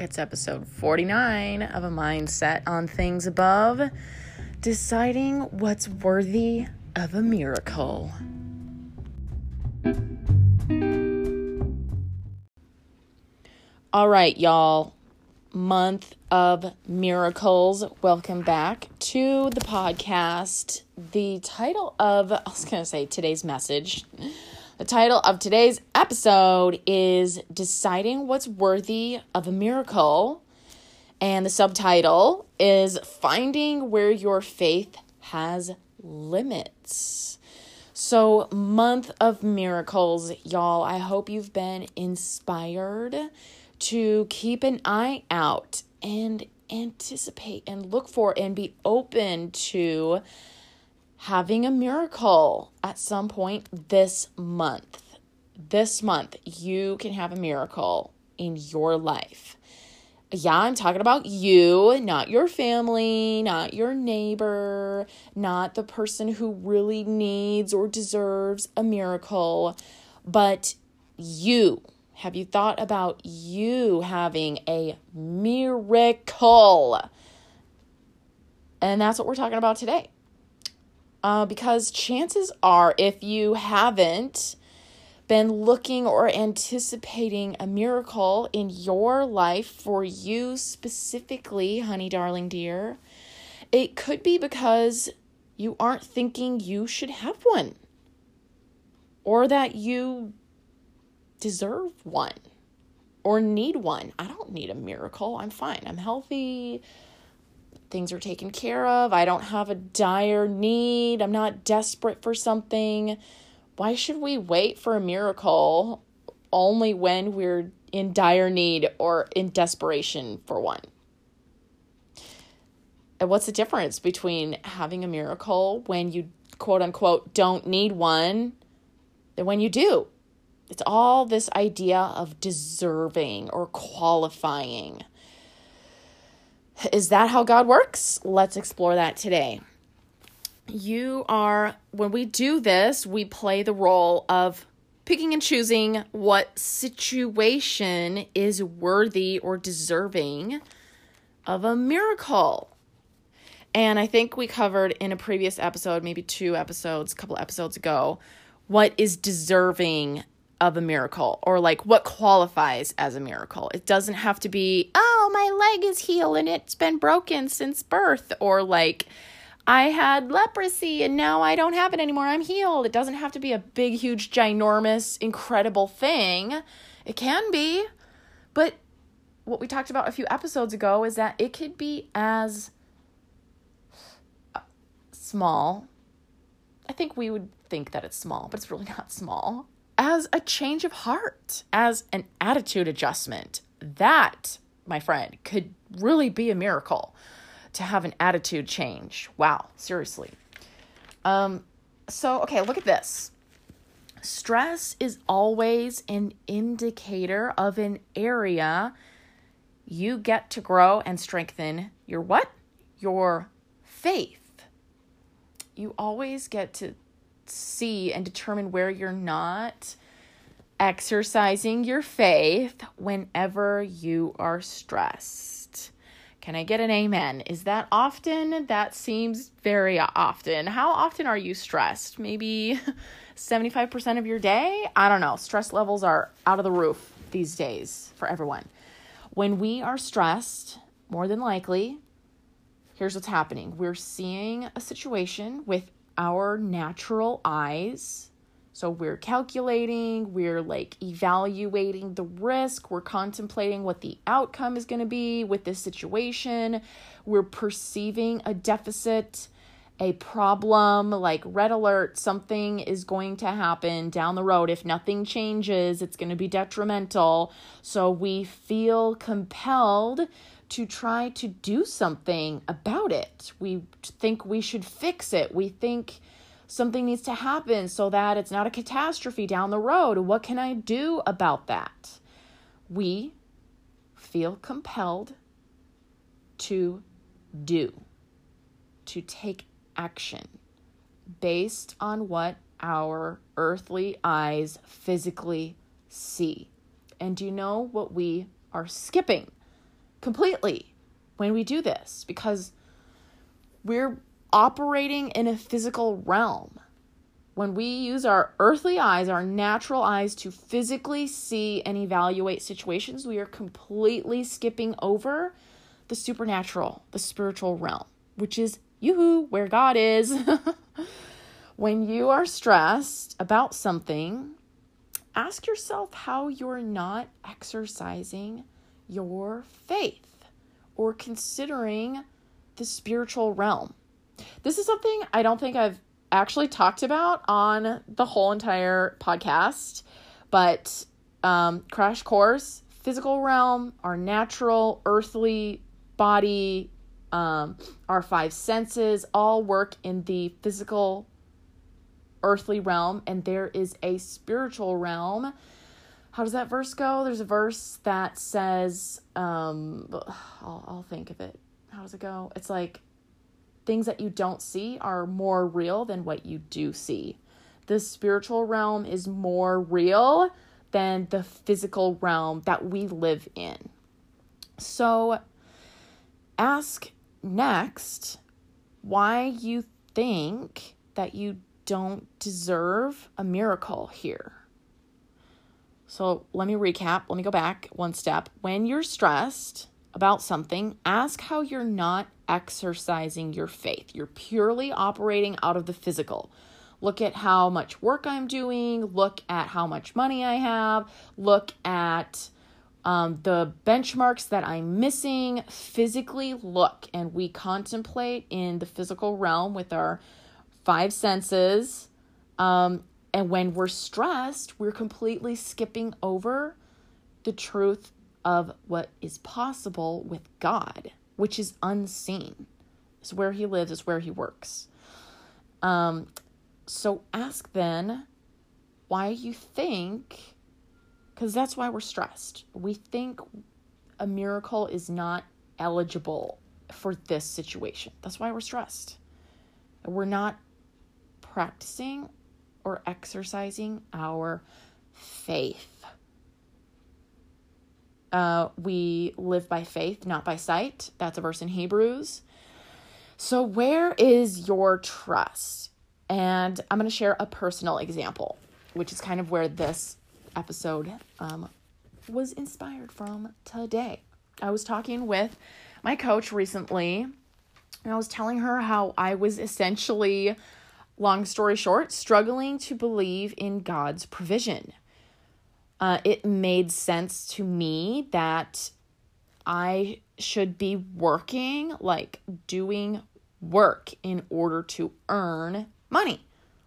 It's episode 49 of a mindset on things above, deciding what's worthy of a miracle. All right, y'all. Month of miracles. Welcome back to the podcast. The title of, I was going to say today's message. The title of today's episode is Deciding What's Worthy of a Miracle. And the subtitle is Finding Where Your Faith Has Limits. So, month of miracles, y'all. I hope you've been inspired to keep an eye out and anticipate and look for and be open to having a miracle at some point this month. This month, you can have a miracle in your life. Yeah, I'm talking about you, not your family, not your neighbor, not the person who really needs or deserves a miracle, but you have you thought about you having a miracle? And that's what we're talking about today. Uh, because chances are, if you haven't been looking or anticipating a miracle in your life for you specifically, honey, darling, dear, it could be because you aren't thinking you should have one or that you deserve one or need one. I don't need a miracle. I'm fine. I'm healthy. Things are taken care of. I don't have a dire need. I'm not desperate for something. Why should we wait for a miracle only when we're in dire need or in desperation for one? And what's the difference between having a miracle when you quote unquote don't need one and when you do? It's all this idea of deserving or qualifying. Is that how God works? Let's explore that today. You are, when we do this, we play the role of picking and choosing what situation is worthy or deserving of a miracle. And I think we covered in a previous episode, maybe two episodes, a couple episodes ago, what is deserving of a miracle or like what qualifies as a miracle. It doesn't have to be, my leg is healed and it's been broken since birth or like I had leprosy and now I don't have it anymore. I'm healed. It doesn't have to be a big, huge, ginormous, incredible thing. It can be, but what we talked about a few episodes ago is that it could be as uh, small. I think we would think that it's small, but it's really not small as a change of heart, as an attitude adjustment. That, my friend, could really be a miracle to have an attitude change. Wow, seriously. Um so okay, look at this. Stress is always an indicator of an area you get to grow and strengthen your what? Your faith. You always get to see and determine where you're not exercising your faith whenever you are stressed. Can I get an amen? Is that often? That seems very often. How often are you stressed? Maybe 75% of your day? I don't know. Stress levels are out of the roof these days for everyone. When we are stressed, more than likely, here's what's happening we're seeing a situation with our natural eyes. So we're calculating, we're like evaluating the risk, we're contemplating what the outcome is going to be with this situation, we're perceiving a deficit, a problem, like red alert, something is going to happen down the road. If nothing changes, it's going to be detrimental. So we feel compelled to try to do something about it. We think we should fix it. We think something needs to happen so that it's not a catastrophe down the road. What can I do about that? We feel compelled to do, to take action based on what our earthly eyes physically see. And do you know what we are skipping? completely when we do this because we're operating in a physical realm. When we use our earthly eyes, our natural eyes, to physically see and evaluate situations, we are completely skipping over the supernatural, the spiritual realm, which is yoo where God is. when you are stressed about something, ask yourself how you're not exercising your faith or considering the spiritual realm. This is something I don't think I've actually talked about on the whole entire podcast, but um, crash course, physical realm, our natural earthly body, um, our five senses all work in the physical earthly realm, and there is a spiritual realm. How does that verse go? There's a verse that says, um, I'll, I'll think of it. How does it go? It's like, things that you don't see are more real than what you do see. The spiritual realm is more real than the physical realm that we live in. So, ask next why you think that you don't deserve a miracle here. So let me recap. Let me go back one step. When you're stressed about something, ask how you're not exercising your faith. You're purely operating out of the physical. Look at how much work I'm doing, look at how much money I have, look at um, the benchmarks that I'm missing. Physically look, and we contemplate in the physical realm with our five senses. Um, and when we're stressed, we're completely skipping over the truth of what is possible with God, which is unseen. It's where he lives, it's where he works. Um, so ask then why you think, because that's why we're stressed. We think a miracle is not eligible for this situation. That's why we're stressed. We're not practicing or exercising our faith. Uh, we live by faith, not by sight. That's a verse in Hebrews. So, where is your trust? And I'm going to share a personal example, which is kind of where this episode um, was inspired from today. I was talking with my coach recently, and I was telling her how I was essentially long story short, struggling to believe in God's provision. Uh, it made sense to me that I should be working, like doing work in order to earn money.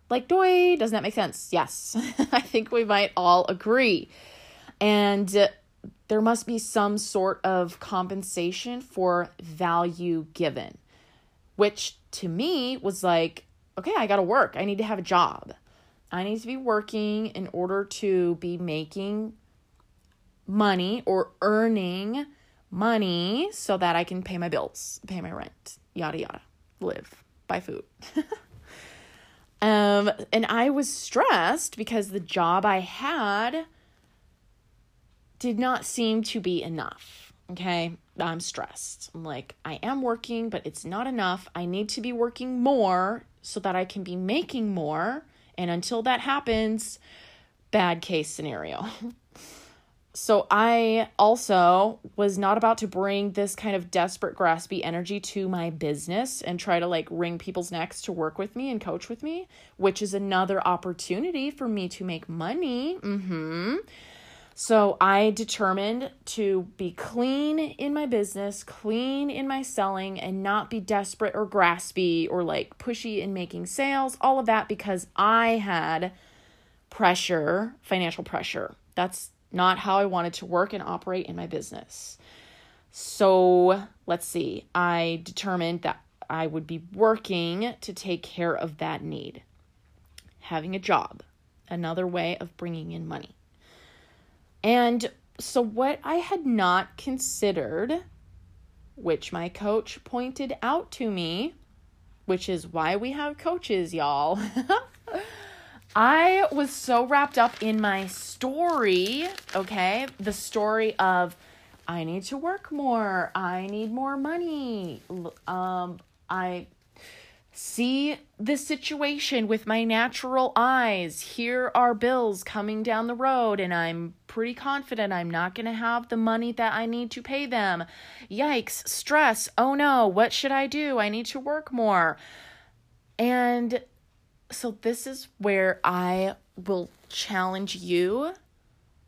Like, doy, doesn't that make sense? Yes, I think we might all agree. And uh, there must be some sort of compensation for value given, which to me was like, okay, I got to work. I need to have a job. I need to be working in order to be making money or earning money so that I can pay my bills, pay my rent, yada yada, live, buy food. um and I was stressed because the job I had did not seem to be enough. Okay? I'm stressed. I'm like, I am working, but it's not enough. I need to be working more so that I can be making more. And until that happens, bad case scenario. so I also was not about to bring this kind of desperate, graspy energy to my business and try to like wring people's necks to work with me and coach with me, which is another opportunity for me to make money. Mm-hmm. So I determined to be clean in my business, clean in my selling, and not be desperate or graspy or like pushy in making sales, all of that because I had pressure, financial pressure. That's not how I wanted to work and operate in my business. So let's see, I determined that I would be working to take care of that need. Having a job, another way of bringing in money. And so, what I had not considered, which my coach pointed out to me, which is why we have coaches, y'all. I was so wrapped up in my story, okay? The story of I need to work more. I need more money. Um, I see this situation with my natural eyes. Here are bills coming down the road, and I'm pretty confident I'm not going to have the money that I need to pay them. Yikes, stress. Oh no, what should I do? I need to work more. And so, this is where I will challenge you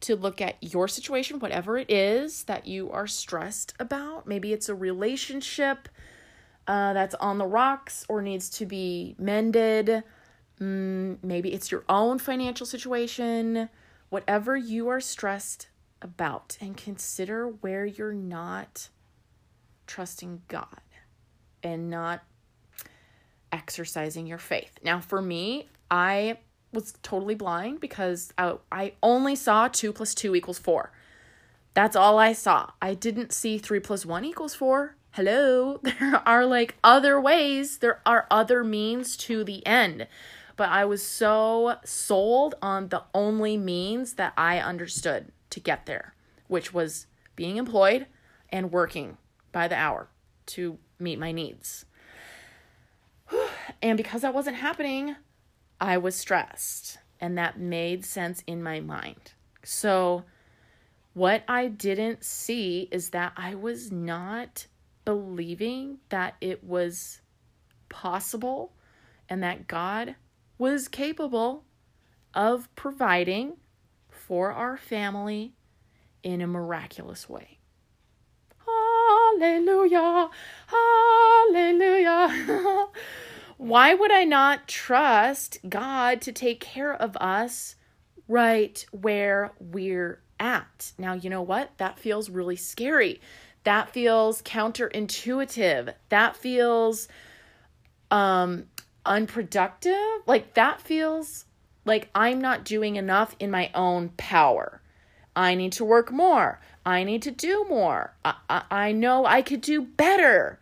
to look at your situation, whatever it is that you are stressed about. Maybe it's a relationship uh, that's on the rocks or needs to be mended. Mm, maybe it's your own financial situation. Whatever you are stressed about, and consider where you're not trusting God and not exercising your faith. Now, for me, I was totally blind because I, I only saw 2 plus 2 equals 4. That's all I saw. I didn't see 3 plus 1 equals 4 hello, there are like other ways, there are other means to the end. But I was so sold on the only means that I understood to get there, which was being employed and working by the hour to meet my needs. And because that wasn't happening, I was stressed, and that made sense in my mind. So, what I didn't see is that I was not believing that it was possible and that God was capable of providing for our family in a miraculous way. Hallelujah! Hallelujah! Why would I not trust God to take care of us right where we're at? Now, you know what? That feels really scary that feels counterintuitive that feels um unproductive like that feels like i'm not doing enough in my own power i need to work more i need to do more i, I, I know i could do better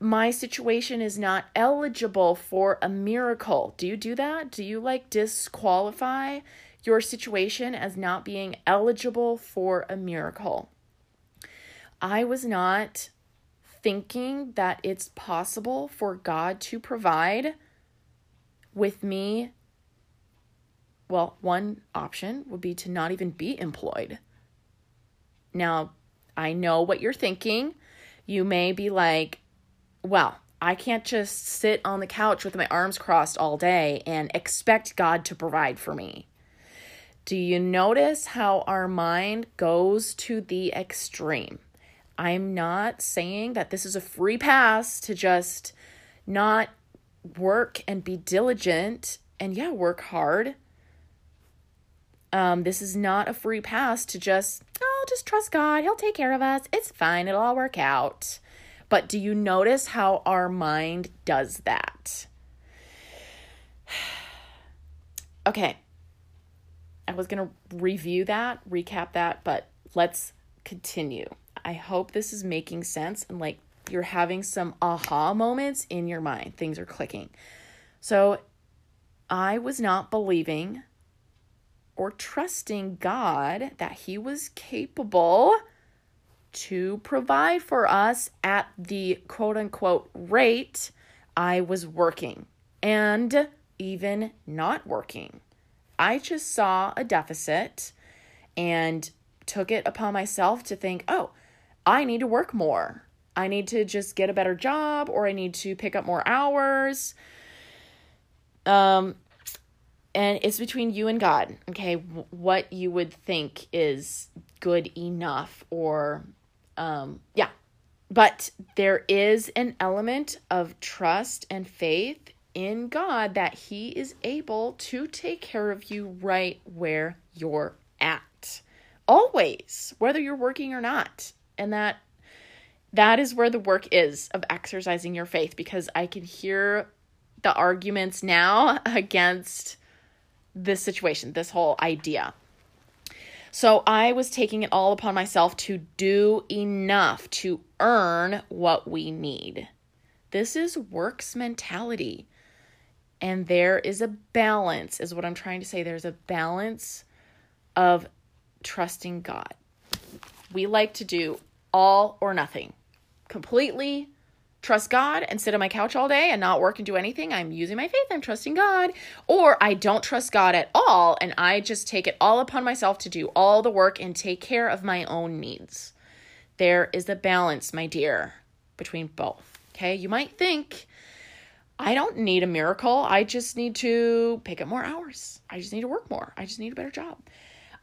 my situation is not eligible for a miracle. Do you do that? Do you like disqualify your situation as not being eligible for a miracle? I was not thinking that it's possible for God to provide with me. Well, one option would be to not even be employed. Now, I know what you're thinking. You may be like, well, I can't just sit on the couch with my arms crossed all day and expect God to provide for me. Do you notice how our mind goes to the extreme? I'm not saying that this is a free pass to just not work and be diligent and yeah, work hard. Um, this is not a free pass to just, oh, just trust God. He'll take care of us. It's fine. It'll all work out. But do you notice how our mind does that? okay. I was going to review that, recap that, but let's continue. I hope this is making sense and like you're having some aha moments in your mind. Things are clicking. So I was not believing or trusting God that He was capable to provide for us at the quote unquote rate I was working and even not working. I just saw a deficit and took it upon myself to think, oh, I need to work more. I need to just get a better job or I need to pick up more hours. Um and it's between you and God, okay? What you would think is good enough or um yeah. But there is an element of trust and faith in God that he is able to take care of you right where you're at. Always, whether you're working or not and that that is where the work is of exercising your faith because I can hear the arguments now against this situation, this whole idea. So I was taking it all upon myself to do enough to earn what we need. This is works mentality. And there is a balance, is what I'm trying to say. There's a balance of trusting God we like to do all or nothing. Completely trust God and sit on my couch all day and not work and do anything. I'm using my faith. I'm trusting God. Or I don't trust God at all and I just take it all upon myself to do all the work and take care of my own needs. There is a balance, my dear, between both. Okay? You might think I don't need a miracle. I just need to pick up more hours. I just need to work more. I just need a better job.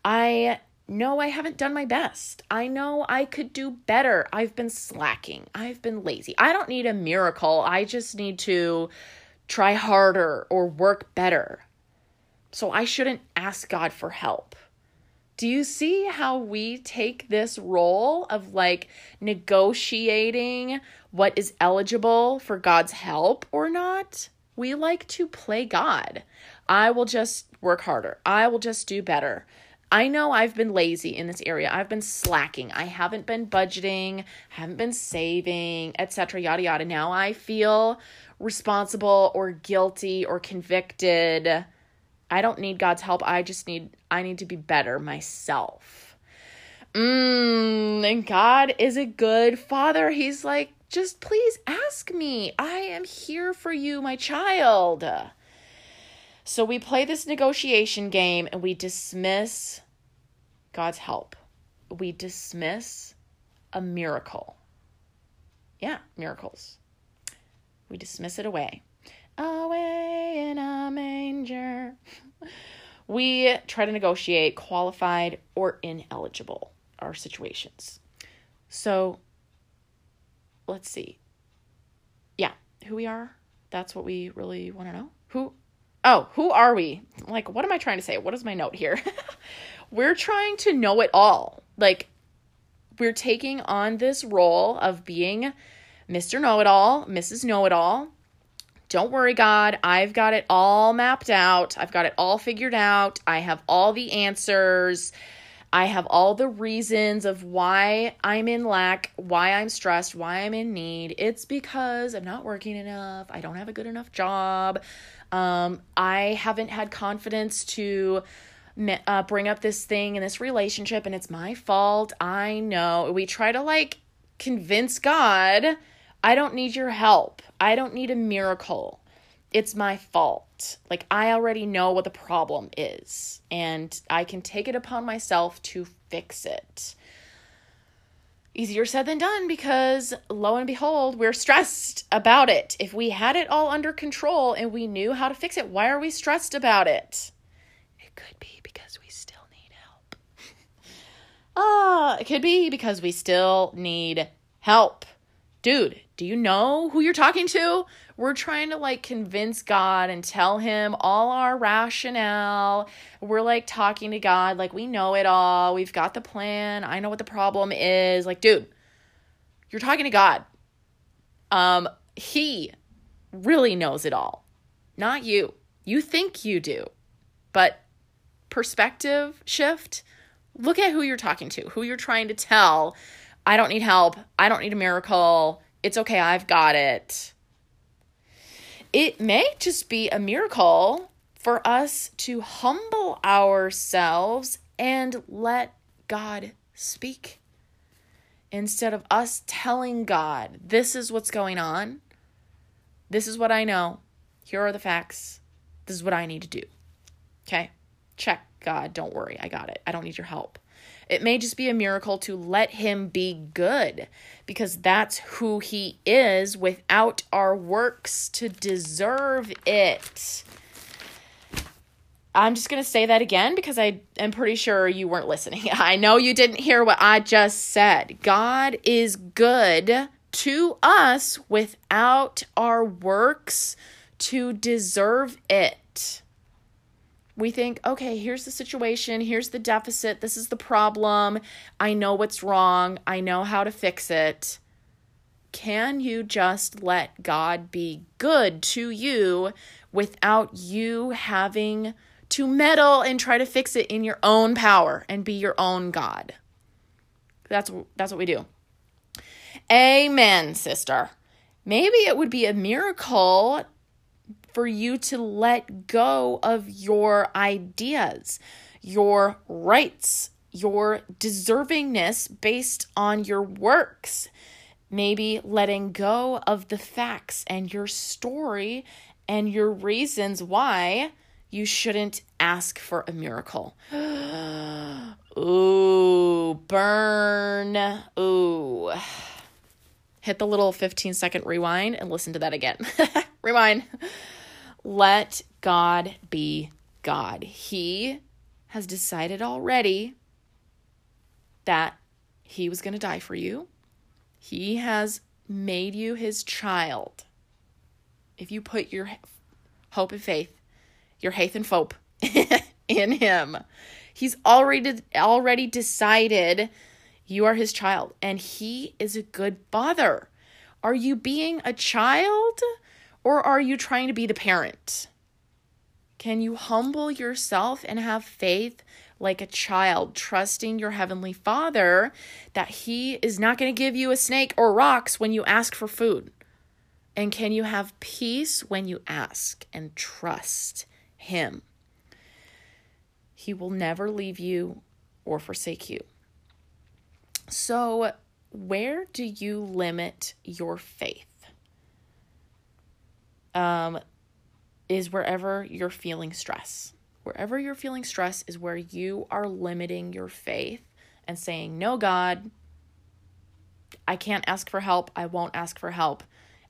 I know I haven't done my best. I know I could do better. I've been slacking. I've been lazy. I don't need a miracle. I just need to try harder or work better. So I shouldn't ask God for help. Do you see how we take this role of like negotiating what is eligible for God's help or not? We like to play God. I will just work harder. I will just do better. I know I've been lazy in this area. I've been slacking. I haven't been budgeting, haven't been saving, etc. yada yada. Now I feel responsible or guilty or convicted. I don't need God's help. I just need I need to be better myself. Mm, and God is a good father. He's like, just please ask me. I am here for you, my child. So we play this negotiation game and we dismiss God's help. We dismiss a miracle. Yeah, miracles. We dismiss it away. Away in a manger. We try to negotiate qualified or ineligible our situations. So let's see. Yeah, who we are. That's what we really want to know. Who Oh, who are we? Like, what am I trying to say? What is my note here? we're trying to know it all. Like, we're taking on this role of being Mr. Know It All, Mrs. Know It All. Don't worry, God. I've got it all mapped out. I've got it all figured out. I have all the answers. I have all the reasons of why I'm in lack, why I'm stressed, why I'm in need. It's because I'm not working enough. I don't have a good enough job. Um, I haven't had confidence to uh, bring up this thing in this relationship, and it's my fault. I know. We try to like convince God, I don't need your help. I don't need a miracle. It's my fault. Like, I already know what the problem is, and I can take it upon myself to fix it easier said than done because lo and behold, we're stressed about it. If we had it all under control and we knew how to fix it, why are we stressed about it? It could be because we still need help. Ah, uh, it could be because we still need help. Dude, do you know who you're talking to? We're trying to like convince God and tell him all our rationale. We're like talking to God like we know it all. We've got the plan. I know what the problem is. Like, dude, you're talking to God. Um he really knows it all. Not you. You think you do. But perspective shift, look at who you're talking to, who you're trying to tell, I don't need help. I don't need a miracle. It's okay. I've got it it may just be a miracle for us to humble ourselves and let God speak. Instead of us telling God, this is what's going on, this is what I know, here are the facts, this is what I need to do. Okay? Check, God, don't worry, I got it. I don't need your help. It may just be a miracle to let him be good because that's who he is without our works to deserve it. I'm just going to say that again because I am pretty sure you weren't listening. I know you didn't hear what I just said. God is good to us without our works to deserve it we think, okay, here's the situation, here's the deficit, this is the problem, I know what's wrong, I know how to fix it. Can you just let God be good to you without you having to meddle and try to fix it in your own power and be your own God? That's that's what we do. Amen, sister. Maybe it would be a miracle for you to let go of your ideas, your rights, your deservingness based on your works. Maybe letting go of the facts and your story and your reasons why you shouldn't ask for a miracle. Ooh, burn. Ooh. Hit the little 15 second rewind and listen to that again. rewind. Let God be God. He has decided already that he was going to die for you. He has made you his child. If you put your hope and faith, your faith and hope in him, he's already already decided you are his child and he is a good father. Are you being a child or are you trying to be the parent? Can you humble yourself and have faith like a child, trusting your Heavenly Father that He is not going to give you a snake or rocks when you ask for food? And can you have peace when you ask and trust Him? He will never leave you or forsake you. So, where do you limit your faith? Um, is wherever you're feeling stress. Wherever you're feeling stress is where you are limiting your faith and saying, No, God, I can't ask for help. I won't ask for help.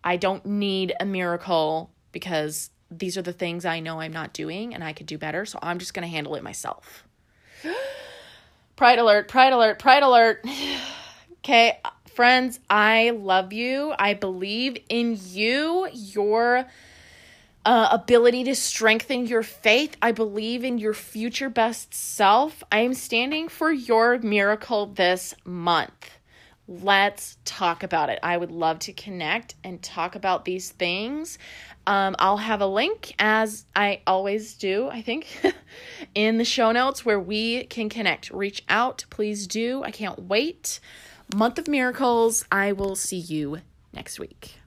I don't need a miracle because these are the things I know I'm not doing and I could do better. So I'm just going to handle it myself. pride alert, pride alert, pride alert. okay, friends, I love you. I believe in you. Your uh, ability to strengthen your faith. I believe in your future best self. I am standing for your miracle this month. Let's talk about it. I would love to connect and talk about these things. Um, I'll have a link, as I always do, I think, in the show notes where we can connect. Reach out, please do. I can't wait. Month of Miracles. I will see you next week.